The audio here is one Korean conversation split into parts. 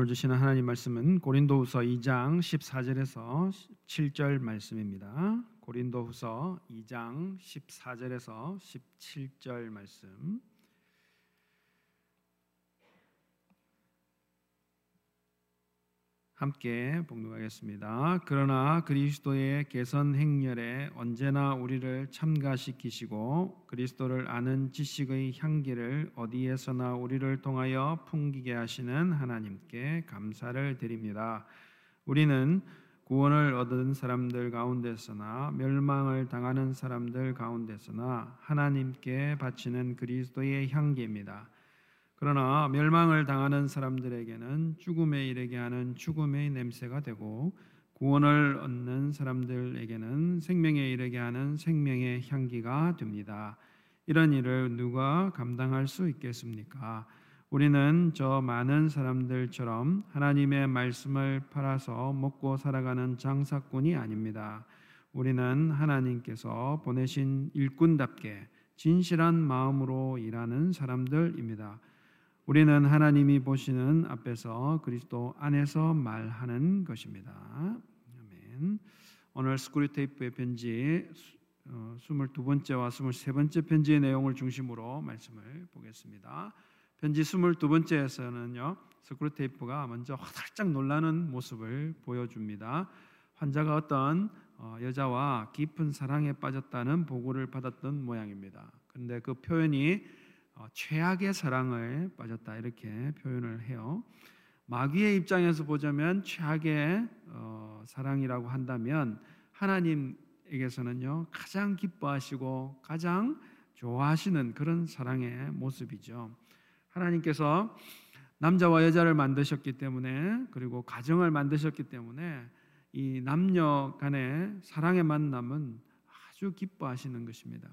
오늘 주시는 하나님 말씀은 고린도후서 2장 14절에서 17절 말씀입니다. 고린도후서 2장 14절에서 17절 말씀. 함께 봉독하겠습니다. 그러나 그리스도의 개선 행렬에 언제나 우리를 참가시키시고 그리스도를 아는 지식의 향기를 어디에서나 우리를 통하여 풍기게 하시는 하나님께 감사를 드립니다. 우리는 구원을 얻은 사람들 가운데서나 멸망을 당하는 사람들 가운데서나 하나님께 바치는 그리스도의 향기입니다. 그러나 멸망을 당하는 사람들에게는 죽음에 이르게 하는 죽음의 냄새가 되고 구원을 얻는 사람들에게는 생명에 이르게 하는 생명의 향기가 됩니다. 이런 일을 누가 감당할 수 있겠습니까? 우리는 저 많은 사람들처럼 하나님의 말씀을 팔아서 먹고 살아가는 장사꾼이 아닙니다. 우리는 하나님께서 보내신 일꾼답게 진실한 마음으로 일하는 사람들입니다. 우리는 하나님이 보시는 앞에서 그리스도 안에서 말하는 것입니다. 아멘. 오늘 스크류테이프의 편지 22번째와 어, 23번째 편지의 내용을 중심으로 말씀을 보겠습니다. 편지 22번째에서는요. 스크류테이프가 먼저 화들짝 놀라는 모습을 보여줍니다. 환자가 어떤 어, 여자와 깊은 사랑에 빠졌다는 보고를 받았던 모양입니다. 그런데 그 표현이 어, 최악의 사랑을 빠졌다 이렇게 표현을 해요. 마귀의 입장에서 보자면 최악의 어, 사랑이라고 한다면 하나님에게서는요 가장 기뻐하시고 가장 좋아하시는 그런 사랑의 모습이죠. 하나님께서 남자와 여자를 만드셨기 때문에 그리고 가정을 만드셨기 때문에 이 남녀 간의 사랑의 만남은 아주 기뻐하시는 것입니다.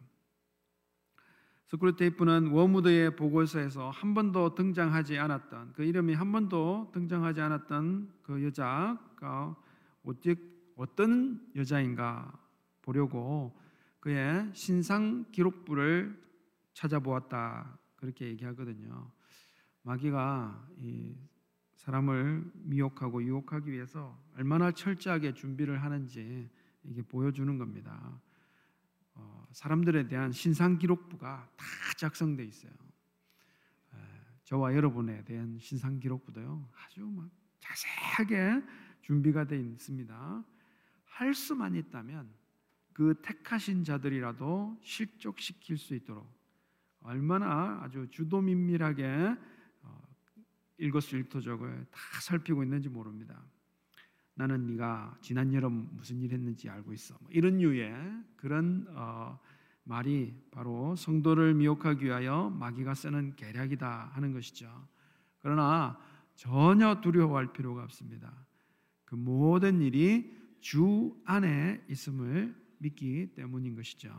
스크루테이프는 워무드의 보고서에서 한 번도 등장하지 않았던 그 이름이 한 번도 등장하지 않았던 그 여자가 어떤 여자인가 보려고 그의 신상 기록부를 찾아보았다 그렇게 얘기하거든요. 마귀가 이 사람을 미혹하고 유혹하기 위해서 얼마나 철저하게 준비를 하는지 이게 보여주는 겁니다. 어, 사람들에 대한 신상 기록부가 다 작성돼 있어요. 저와 여러분에 대한 신상 기록부도요 아주 막 자세하게 준비가 되어 있습니다. 할 수만 있다면 그 택하신 자들이라도 실족시킬 수 있도록 얼마나 아주 주도 민밀하게 어, 일거수일투족을 다 살피고 있는지 모릅니다. 나는 네가 지난 여름 무슨 일 했는지 알고 있어. 뭐 이런 류의 그런 어, 말이 바로 성도를 미혹하기 위하여 마귀가 쓰는 계략이다 하는 것이죠. 그러나 전혀 두려워할 필요가 없습니다. 그 모든 일이 주 안에 있음을 믿기 때문인 것이죠.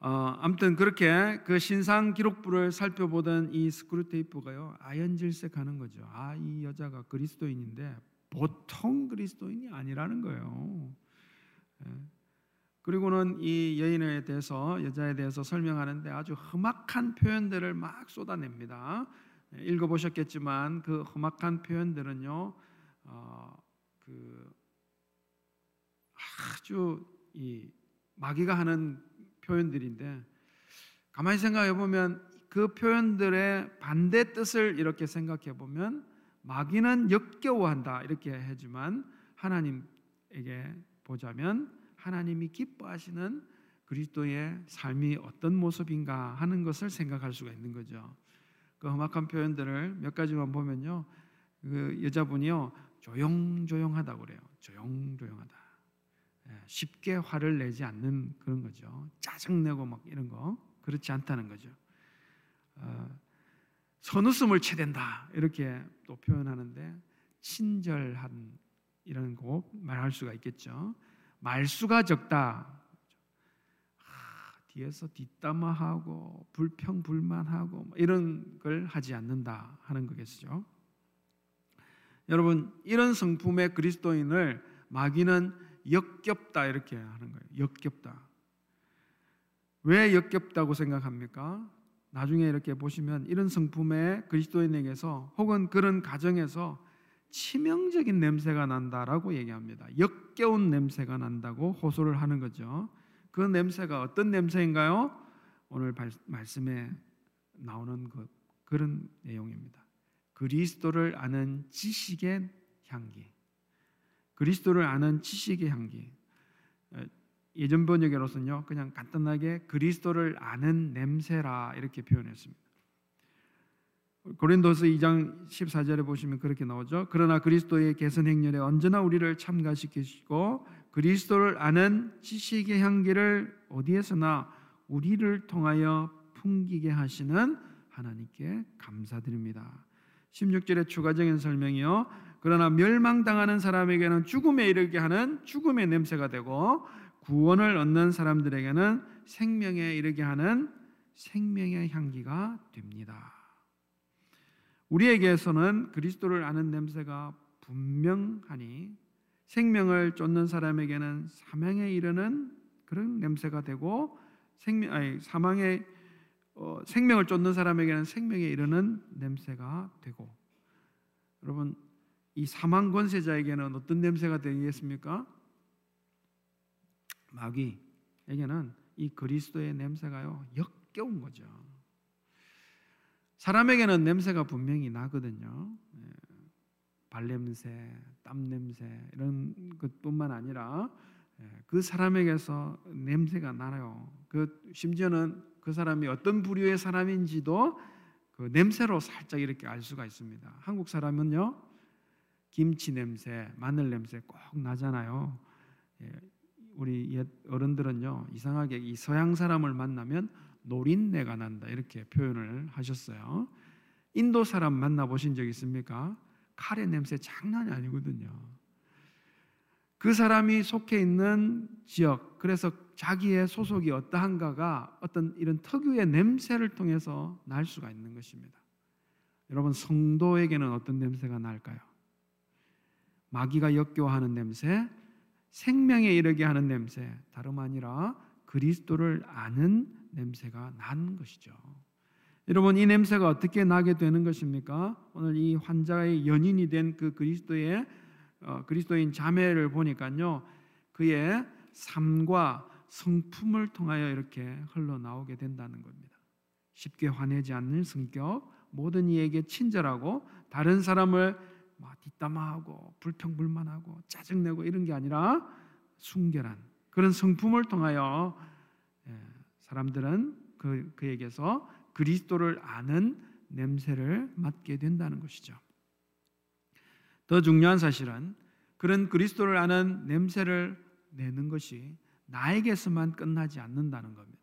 어, 아무튼 그렇게 그 신상 기록부를 살펴보던 이 스크루테이프가요 아연질색하는 거죠. 아 이 여자가 그리스도인인데 보통 그리스도인이 아니라는 거예요. 예. 그리고는 이 여인에 대해서 여자에 대해서 설명하는데 아주 험악한 표현들을 막 쏟아냅니다. 예, 읽어보셨겠지만 그 험악한 표현들은요, 어, 그 아주 이 마귀가 하는 표현들인데 가만히 생각해 보면 그 표현들의 반대 뜻을 이렇게 생각해 보면 마귀는 역겨워한다 이렇게 하지만 하나님에게 보자면 하나님이 기뻐하시는 그리스도의 삶이 어떤 모습인가 하는 것을 생각할 수가 있는 거죠. 그 험악한 표현들을 몇 가지만 보면요, 그 여자분이요 조용조용하다고 그래요. 조용조용하다. 예, 쉽게 화를 내지 않는 그런 거죠. 짜증내고 막 이런 거 그렇지 않다는 거죠. 어, 선웃음을 채댄다 이렇게 또 표현하는데 친절한 이런 거 말할 수가 있겠죠. 말수가 적다. 아, 뒤에서 뒷담화하고 불평 불만하고 뭐 이런 걸 하지 않는다 하는 거겠죠. 여러분 이런 성품의 그리스도인을 마귀는 역겹다 이렇게 하는 거예요. 역겹다. 왜 역겹다고 생각합니까? 나중에 이렇게 보시면 이런 성품의 그리스도인에게서 혹은 그런 가정에서 치명적인 냄새가 난다라고 얘기합니다. 역겨운 냄새가 난다고 호소를 하는 거죠. 그 냄새가 어떤 냄새인가요? 오늘 말씀에 나오는 그, 그런 내용입니다. 그리스도를 아는 지식의 향기. 그리스도를 아는 지식의 향기. 예전 번역에로서는요, 그냥 간단하게 그리스도를 아는 냄새라 이렇게 표현했습니다. 고린도서 2장 14절에 보시면 그렇게 나오죠. 그러나 그리스도의 개선 행렬에 언제나 우리를 참가시키시고 그리스도를 아는 지식의 향기를 어디에서나 우리를 통하여 풍기게 하시는 하나님께 감사드립니다. 16절의 추가적인 설명이요. 그러나 멸망당하는 사람에게는 죽음에 이르게 하는 죽음의 냄새가 되고 구원을 얻는 사람들에게는 생명에 이르게 하는 생명의 향기가 됩니다. 우리에게서는 그리스도를 아는 냄새가 분명하니 생명을 쫓는 사람에게는 사망에 이르는 그런 냄새가 되고 생명 아니 사망에 어, 생명을 쫓는 사람에게는 생명에 이르는 냄새가 되고 여러분 이 사망 권세자에게는 어떤 냄새가 되겠습니까? 마귀에게는 이 그리스도의 냄새가요 역겨운 거죠. 사람에게는 냄새가 분명히 나거든요. 예. 발냄새, 땀냄새 이런 것뿐만 아니라 예, 그 사람에게서 냄새가 나요. 그 심지어는 그 사람이 어떤 부류의 사람인지도 그 냄새로 살짝 이렇게 알 수가 있습니다. 한국 사람은요 김치 냄새, 마늘 냄새 꼭 나잖아요. 예, 우리 옛 어른들은요 이상하게 이 서양 사람을 만나면 노린내가 난다 이렇게 표현을 하셨어요. 인도 사람 만나 보신 적 있습니까? 카레 냄새 장난이 아니거든요. 그 사람이 속해 있는 지역, 그래서 자기의 소속이 어떠한가가 어떤 이런 특유의 냄새를 통해서 날 수가 있는 것입니다. 여러분 성도에게는 어떤 냄새가 날까요? 마귀가 역겨워하는 냄새, 생명에 이르게 하는 냄새, 다름 아니라 그리스도를 아는 냄새가 난 것이죠. 여러분 이 냄새가 어떻게 나게 되는 것입니까? 오늘 이 환자의 연인이 된 그 그리스도의 어, 그리스도인 자매를 보니까요, 그의 삶과 성품을 통하여 이렇게 흘러 나오게 된다는 겁니다. 쉽게 화내지 않는 성격, 모든 이에게 친절하고 다른 사람을 뒷담화하고 불평불만하고 짜증내고 이런 게 아니라 순결한 그런 성품을 통하여 예, 사람들은 그, 그에게서 그리스도를 아는 냄새를 맡게 된다는 것이죠. 더 중요한 사실은 그런 그리스도를 아는 냄새를 내는 것이 나에게서만 끝나지 않는다는 겁니다.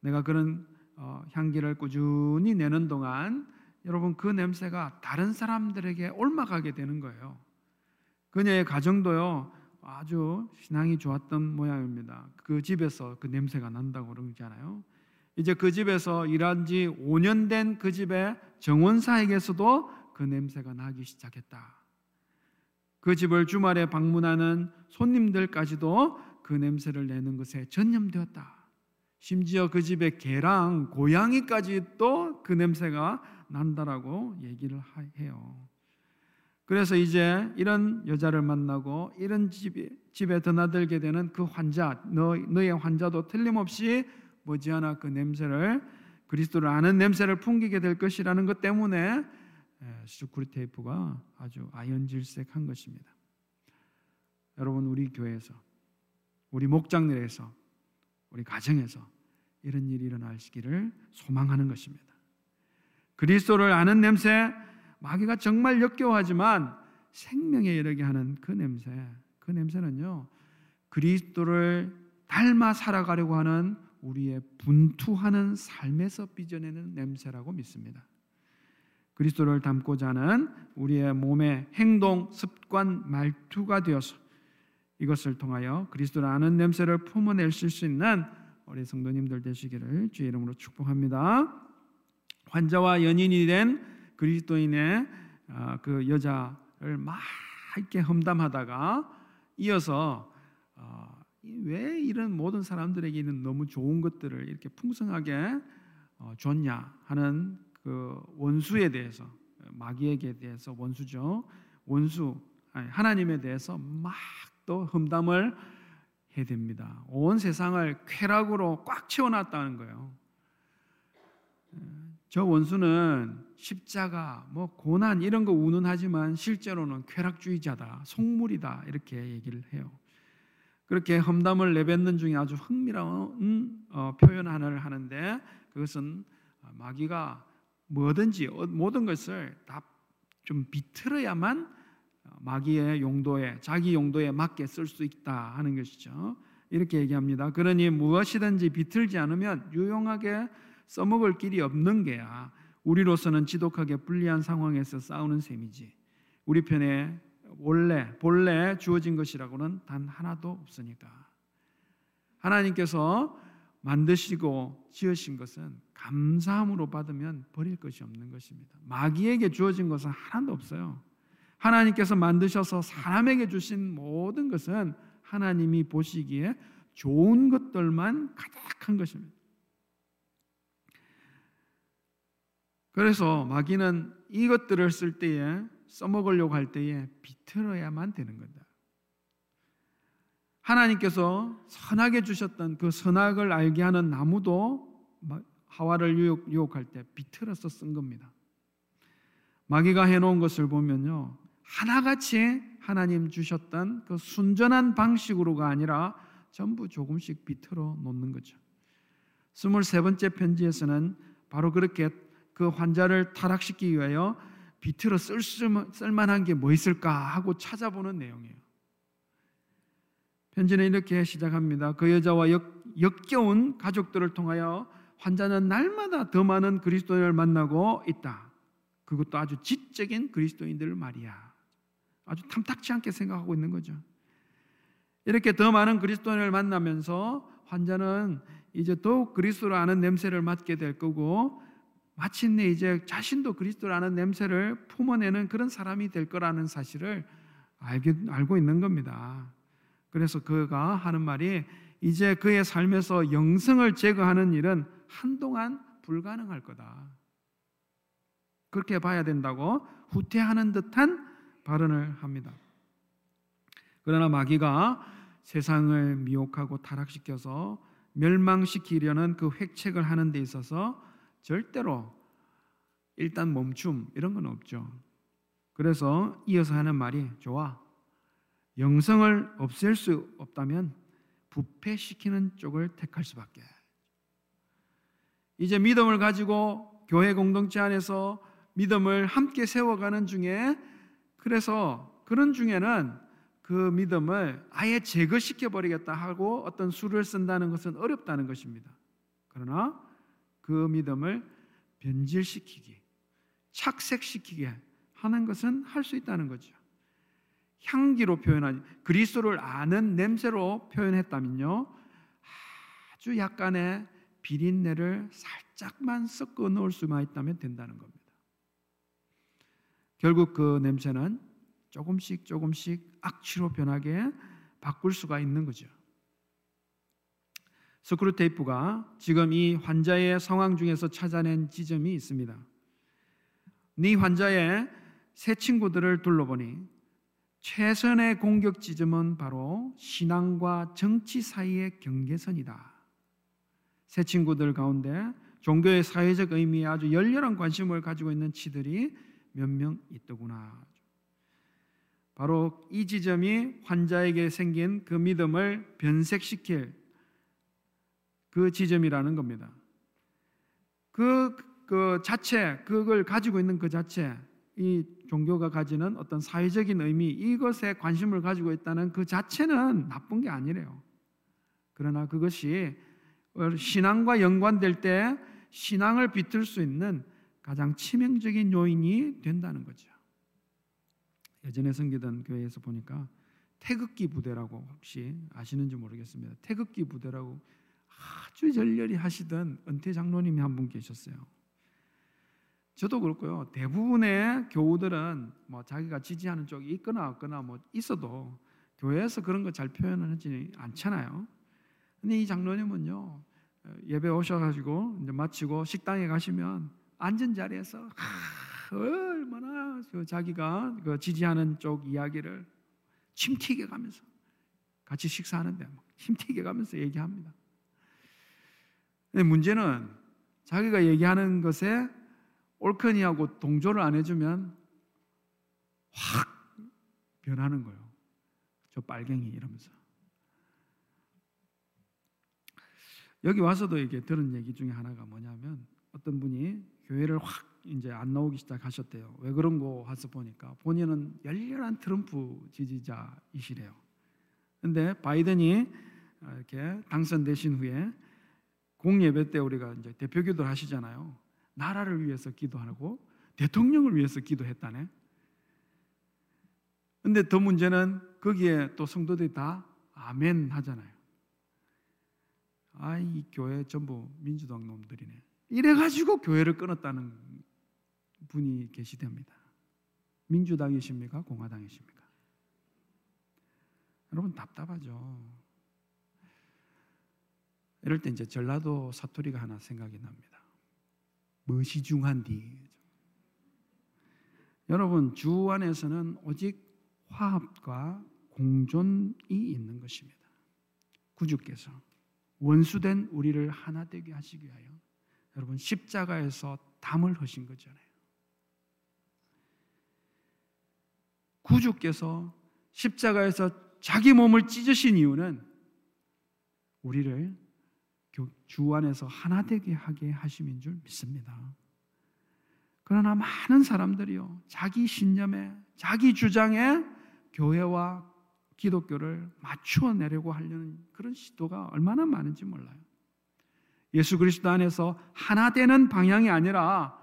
내가 그런 어, 향기를 꾸준히 내는 동안 여러분 그 냄새가 다른 사람들에게 옮아가게 되는 거예요. 그녀의 가정도요 아주 신앙이 좋았던 모양입니다. 그 집에서 그 냄새가 난다고 그러잖아요. 이제 그 집에서 일한 지 5년 된 그 집의 정원사에게서도 그 냄새가 나기 시작했다. 그 집을 주말에 방문하는 손님들까지도 그 냄새를 내는 것에 전념되었다. 심지어 그 집의 개랑 고양이까지 도그 냄새가 난다라고 얘기를 해요. 그래서 이제 이런 여자를 만나고 이런 집에, 집에 드나들게 되는 그 환자, 너, 너의 환자도 틀림없이 머지않아 그 냄새를 그리스도를 아는 냄새를 풍기게 될 것이라는 것 때문에 슈크리 테이프가 아주 아연질색한 것입니다. 여러분 우리 교회에서 우리 목장들에서 우리 가정에서 이런 일이 일어나시기를 소망하는 것입니다. 그리스도를 아는 냄새, 마귀가 정말 역겨워하지만 생명에 이르게 하는 그 냄새, 그 냄새는요, 그리스도를 닮아 살아가려고 하는 우리의 분투하는 삶에서 빚어내는 냄새라고 믿습니다. 그리스도를 닮고자 하는 우리의 몸의 행동, 습관, 말투가 되어서 이것을 통하여 그리스도를 아는 냄새를 품어낼 수 있는 우리 성도님들 되시기를 주의 이름으로 축복합니다. 환자와 연인이 된 그리스도인의 어, 그 여자를 막 이렇게 험담하다가 이어서 어, 왜 이런 모든 사람들에게 는 너무 좋은 것들을 이렇게 풍성하게 어, 줬냐 하는 그 원수에 대해서 마귀에게 대해서 원수죠. 원수 하나님에 대해서 막 또 험담을 해댑니다. 온 세상을 쾌락으로 꽉 채워놨다는 거예요. 저 원수는 십자가, 뭐 고난 이런 거 운운하지만 실제로는 쾌락주의자다, 속물이다 이렇게 얘기를 해요. 그렇게 험담을 내뱉는 중에 아주 흥미로운 어, 표현 하나를 하는데 그것은 마귀가 뭐든지 어, 모든 것을 다 좀 비틀어야만 마귀의 용도에 자기 용도에 맞게 쓸 수 있다 하는 것이죠. 이렇게 얘기합니다. 그러니 무엇이든지 비틀지 않으면 유용하게 써먹을 길이 없는 게야 우리로서는 지독하게 불리한 상황에서 싸우는 셈이지. 우리 편에 원래 본래 주어진 것이라고는 단 하나도 없으니까. 하나님께서 만드시고 지으신 것은 감사함으로 받으면 버릴 것이 없는 것입니다. 마귀에게 주어진 것은 하나도 없어요. 하나님께서 만드셔서 사람에게 주신 모든 것은 하나님이 보시기에 좋은 것들만 가득한 것입니다. 그래서 마귀는 이것들을 쓸 때에 써먹으려고 할 때에 비틀어야만 되는 거다. 하나님께서 선하게 주셨던 그 선악을 알게 하는 나무도 하와를 유혹, 유혹할 때 비틀어서 쓴 겁니다. 마귀가 해놓은 것을 보면요. 하나같이 하나님 주셨던 그 순전한 방식으로가 아니라 전부 조금씩 비틀어 놓는 거죠. 23번째 편지에서는 바로 그렇게 그 환자를 타락시키기 위하여 비틀어 쓸, 쓸만한 게 뭐 있을까 하고 찾아보는 내용이에요. 편지는 이렇게 시작합니다. 그 여자와 역, 역겨운 가족들을 통하여 환자는 날마다 더 많은 그리스도인을 만나고 있다. 그것도 아주 지적인 그리스도인들 말이야. 아주 탐탁치 않게 생각하고 있는 거죠. 이렇게 더 많은 그리스도인을 만나면서 환자는 이제 더욱 그리스도를 아는 냄새를 맡게 될 거고 마침내 이제 자신도 그리스도를 아는 냄새를 품어내는 그런 사람이 될 거라는 사실을 알게, 알고 있는 겁니다. 그래서 그가 하는 말이 이제 그의 삶에서 영성을 제거하는 일은 한동안 불가능할 거다. 그렇게 봐야 된다고 후퇴하는 듯한 발언을 합니다. 그러나 마귀가 세상을 미혹하고 타락시켜서 멸망시키려는 그 획책을 하는 데 있어서 절대로 일단 멈춤 이런 건 없죠. 그래서 이어서 하는 말이 좋아. 영성을 없앨 수 없다면 부패시키는 쪽을 택할 수밖에. 이제 믿음을 가지고 교회 공동체 안에서 믿음을 함께 세워가는 중에 그래서 그런 중에는 그 믿음을 아예 제거시켜 버리겠다 하고 어떤 수를 쓴다는 것은 어렵다는 것입니다. 그러나 그 믿음을 변질시키기, 착색시키게 하는 것은 할 수 있다는 거죠. 향기로 표현하니 그리스도를 아는 냄새로 표현했다면요. 아주 약간의 비린내를 살짝만 섞어 놓을 수만 있다면 된다는 겁니다. 결국 그 냄새는 조금씩 조금씩 악취로 변하게 바꿀 수가 있는 거죠. 스크루테이프가 지금 이 환자의 상황 중에서 찾아낸 지점이 있습니다. 네 환자의 새 친구들을 둘러보니 최선의 공격 지점은 바로 신앙과 정치 사이의 경계선이다. 새 친구들 가운데 종교의 사회적 의미에 아주 열렬한 관심을 가지고 있는 치들이 몇 명 있더구나. 바로 이 지점이 환자에게 생긴 그 믿음을 변색시킬 그 지점이라는 겁니다. 그, 그 자체, 그걸 가지고 있는 그 자체, 이 종교가 가지는 어떤 사회적인 의미, 이것에 관심을 가지고 있다는 그 자체는 나쁜 게 아니래요. 그러나 그것이 신앙과 연관될 때 신앙을 비틀 수 있는 가장 치명적인 요인이 된다는 거죠. 예전에 섬기던 교회에서 보니까 태극기 부대라고 혹시 아시는지 모르겠습니다. 태극기 부대라고 아주 절렬히 하시던 은퇴 장로님이 한 분 계셨어요. 저도 그렇고요. 대부분의 교우들은 뭐 자기가 지지하는 쪽이 있거나 없거나 뭐 있어도 교회에서 그런 거 잘 표현하지 않잖아요. 근데 이 장로님은요. 예배 오셔가지고 이제 마치고 식당에 가시면 앉은 자리에서 얼마나 그 자기가 그 지지하는 쪽 이야기를 침튀게 가면서 같이 식사하는데 침튀게 가면서 얘기합니다. 근데 문제는 자기가 얘기하는 것에 옳거니하고 동조를 안 해주면 확 변하는 거예요. 저 빨갱이 이러면서. 여기 와서도 이게 들은 얘기 중에 하나가 뭐냐면 어떤 분이 교회를 확 이제 안 나오기 시작하셨대요. 왜 그런 거 와서 보니까 본인은 열렬한 트럼프 지지자이시래요. 근데 바이든이 이렇게 당선되신 후에 공예배 때 우리가 이제 대표 기도를 하시잖아요. 나라를 위해서 기도하고 대통령을 위해서 기도했다네. 근데 더 문제는 거기에 또 성도들이 다 아멘 하잖아요. 아, 이 교회 전부 민주당 놈들이네. 이래가지고 교회를 끊었다는 분이 계시답니다. 민주당이십니까? 공화당이십니까? 여러분 답답하죠. 이럴 때 이제 전라도 사투리가 하나 생각이 납니다. 무엇이 중한디? 여러분 주 안에서는 오직 화합과 공존이 있는 것입니다. 구주께서 원수된 우리를 하나 되게 하시기 위하여 여러분 십자가에서 담을 하신 거잖아요. 구주께서 십자가에서 자기 몸을 찢으신 이유는 우리를 주 안에서 하나 되게 하게 하심인 줄 믿습니다. 그러나 많은 사람들이요, 자기 신념에, 자기 주장에 교회와 기독교를 맞추어 내려고 하려는 그런 시도가 얼마나 많은지 몰라요. 예수 그리스도 안에서 하나 되는 방향이 아니라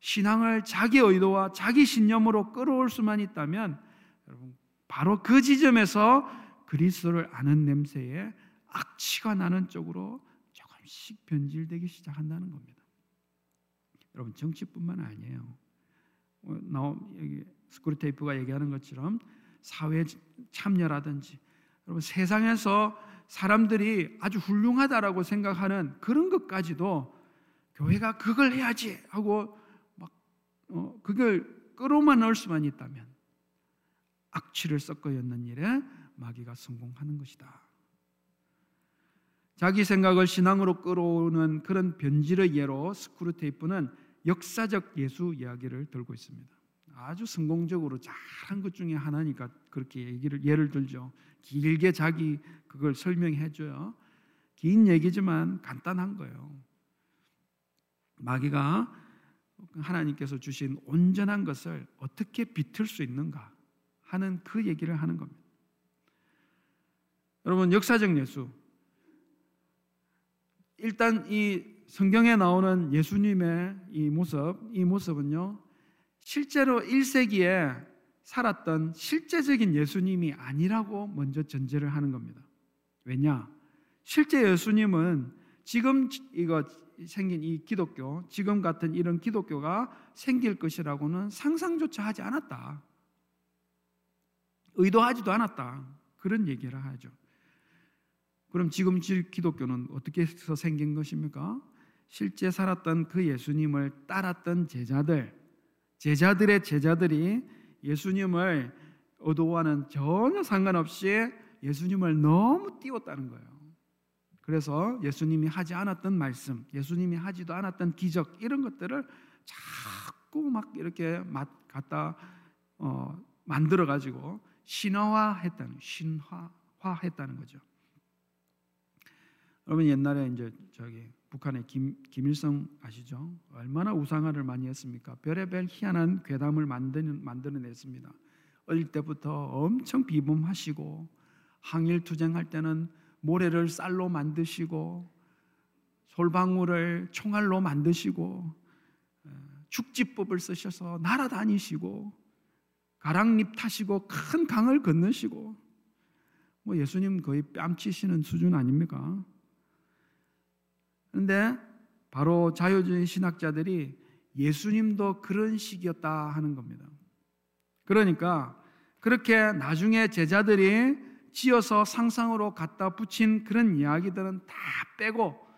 신앙을 자기 의도와 자기 신념으로 끌어올 수만 있다면 여러분 바로 그 지점에서 그리스도를 아는 냄새에 악취가 나는 쪽으로 조금씩 변질되기 시작한다는 겁니다. 여러분 정치뿐만 아니에요. 어, 나 여기 스크루테이프가 얘기하는 것처럼 사회 참여라든지 여러분 세상에서 사람들이 아주 훌륭하다라고 생각하는 그런 것까지도 교회가 그걸 해야지 하고 막 어, 그걸 끌어만 넣을 수만 있다면 악취를 섞어 였는 일에 마귀가 성공하는 것이다. 자기 생각을 신앙으로 끌어오는 그런 변질의 예로 스크루테이프는 역사적 예수 이야기를 들고 있습니다. 아주 성공적으로 잘한 것 중에 하나니까 그렇게 얘기를 예를 들죠. 길게 자기 그걸 설명해 줘요. 긴 얘기지만 간단한 거예요. 마귀가 하나님께서 주신 온전한 것을 어떻게 비틀 수 있는가 하는 그 얘기를 하는 겁니다. 여러분 역사적 예수 일단 이 성경에 나오는 예수님의 이 모습, 이 모습은요, 실제로 1세기에 살았던 실제적인 예수님이 아니라고 먼저 전제를 하는 겁니다. 왜냐? 실제 예수님은 지금 이거 생긴 이 기독교, 지금 같은 이런 기독교가 생길 것이라고는 상상조차 하지 않았다. 의도하지도 않았다. 그런 얘기를 하죠. 그럼 지금 기독교는 어떻게 해서 생긴 것입니까? 실제 살았던 그 예수님을 따랐던 제자들, 제자들의 제자들이 예수님을 의도와는 전혀 상관없이 예수님을 너무 띄웠다는 거예요. 그래서 예수님이 하지 않았던 말씀, 예수님이 하지도 않았던 기적 이런 것들을 자꾸 막 이렇게 갖다 어, 만들어 가지고 신화화했다는 신화화했다는 거죠. 여러분 옛날에 이제 저기 북한의 김, 김일성 아시죠? 얼마나 우상화를 많이 했습니까? 별의별 희한한 괴담을 만드는 만들어냈습니다. 어릴 때부터 엄청 비범하시고 항일 투쟁할 때는 모래를 쌀로 만드시고 솔방울을 총알로 만드시고 축지법을 쓰셔서 날아다니시고 가랑잎 타시고 큰 강을 건너시고 뭐 예수님 거의 뺨치시는 수준 아닙니까? 그런데 바로 자유주의 신학자들이 예수님도 그런 식이었다 하는 겁니다. 그러니까 그렇게 나중에 제자들이 지어서 상상으로 갖다 붙인 그런 이야기들은 다 빼고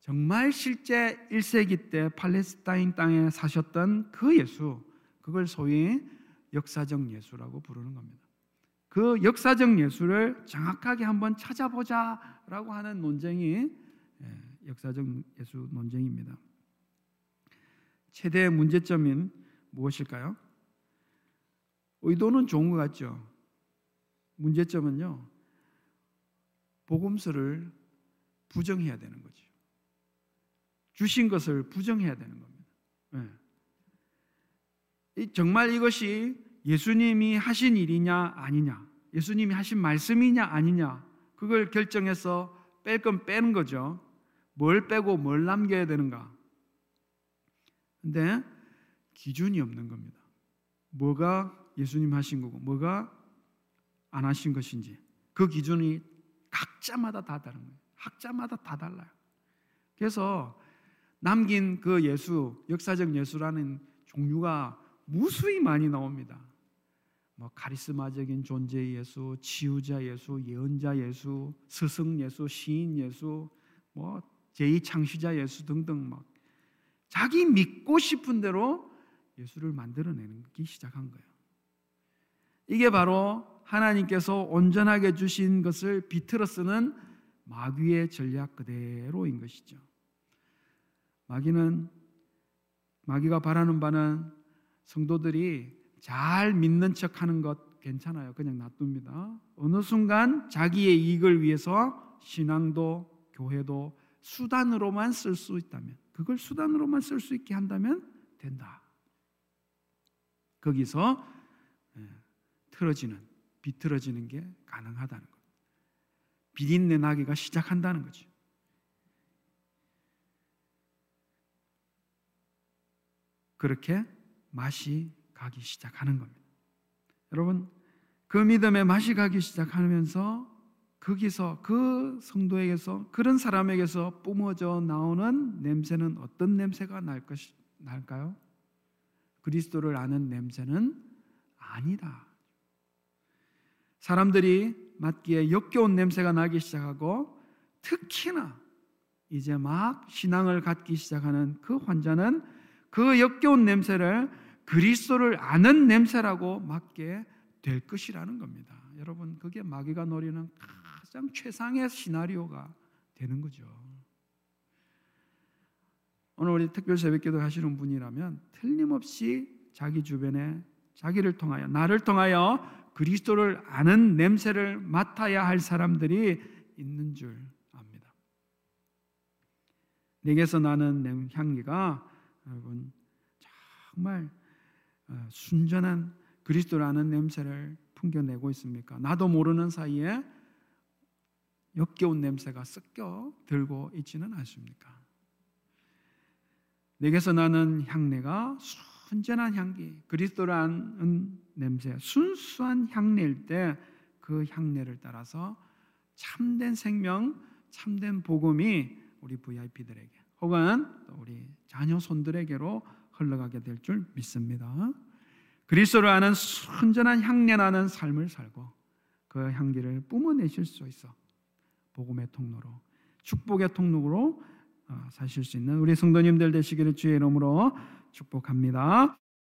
정말 실제 1세기 때 팔레스타인 땅에 사셨던 그 예수, 그걸 소위 역사적 예수라고 부르는 겁니다. 그 역사적 예수를 정확하게 한번 찾아보자라고 하는 논쟁이 예, 역사적 예수 논쟁입니다. 최대 문제점인 무엇일까요? 의도는 좋은 것 같죠. 문제점은요. 복음서를 부정해야 되는 거죠. 주신 것을 부정해야 되는 겁니다. 네. 정말 이것이 예수님이 하신 일이냐 아니냐, 예수님이 하신 말씀이냐 아니냐, 그걸 결정해서 뺄 건 빼는 거죠. 뭘 빼고 뭘 남겨야 되는가. 근데 기준이 없는 겁니다. 뭐가 예수님 하신 거고, 뭐가 안 하신 것인지. 그 기준이 각자마다 다 다른 거예요. 학자마다 다 달라요. 그래서 남긴 그 예수, 역사적 예수라는 종류가 무수히 많이 나옵니다. 뭐 카리스마적인 존재 예수, 치유자 예수, 예언자 예수, 스승 예수, 시인 예수, 뭐 제2 창시자 예수 등등 막 자기 믿고 싶은 대로 예수를 만들어내기 시작한 거예요. 이게 바로 하나님께서 온전하게 주신 것을 비틀어 쓰는 마귀의 전략 그대로인 것이죠. 마귀는 마귀가 바라는 바는 성도들이 잘 믿는 척 하는 것 괜찮아요. 그냥 놔둡니다. 어느 순간 자기의 이익을 위해서 신앙도 교회도 수단으로만 쓸 수 있다면 그걸 수단으로만 쓸 수 있게 한다면 된다. 거기서 예, 틀어지는 비틀어지는 게 가능하다는 것. 비린내 나기가 시작한다는 거죠. 그렇게 맛이 가기 시작하는 겁니다. 여러분, 그 믿음의 맛이 가기 시작하면서 거기서 그 성도에게서 그런 사람에게서 뿜어져 나오는 냄새는 어떤 냄새가 날 것이 날까요? 그리스도를 아는 냄새는 아니다. 사람들이 맡기에 역겨운 냄새가 나기 시작하고 특히나 이제 막 신앙을 갖기 시작하는 그 환자는 그 역겨운 냄새를 그리스도를 아는 냄새라고 맡게 될 것이라는 겁니다. 여러분, 그게 마귀가 노리는 가장 최상의 시나리오가 되는 거죠. 오늘 우리 특별 새벽기도 하시는 분이라면 틀림없이 자기 주변에 자기를 통하여 나를 통하여 그리스도를 아는 냄새를 맡아야 할 사람들이 있는 줄 압니다. 내게서 나는 향기가 여러분 정말 어, 순전한 그리스도라는 냄새를 풍겨내고 있습니까? 나도 모르는 사이에 역겨운 냄새가 섞여 들고 있지는 않습니까? 내게서 나는 향내가 순전한 향기, 그리스도라는 냄새, 순수한 향내일 때 그 향내를 따라서 참된 생명, 참된 복음이 우리 VIP들에게 혹은 우리 자녀 손들에게로 흘러가게 될 줄 믿습니다. 그리스도를 아는 순전한 향내 나는 삶을 살고 그 향기를 뿜어내실 수 있어 복음의 통로로 축복의 통로로 어, 사실 수 있는 우리 성도님들 되시기를 주의 이름으로 축복합니다.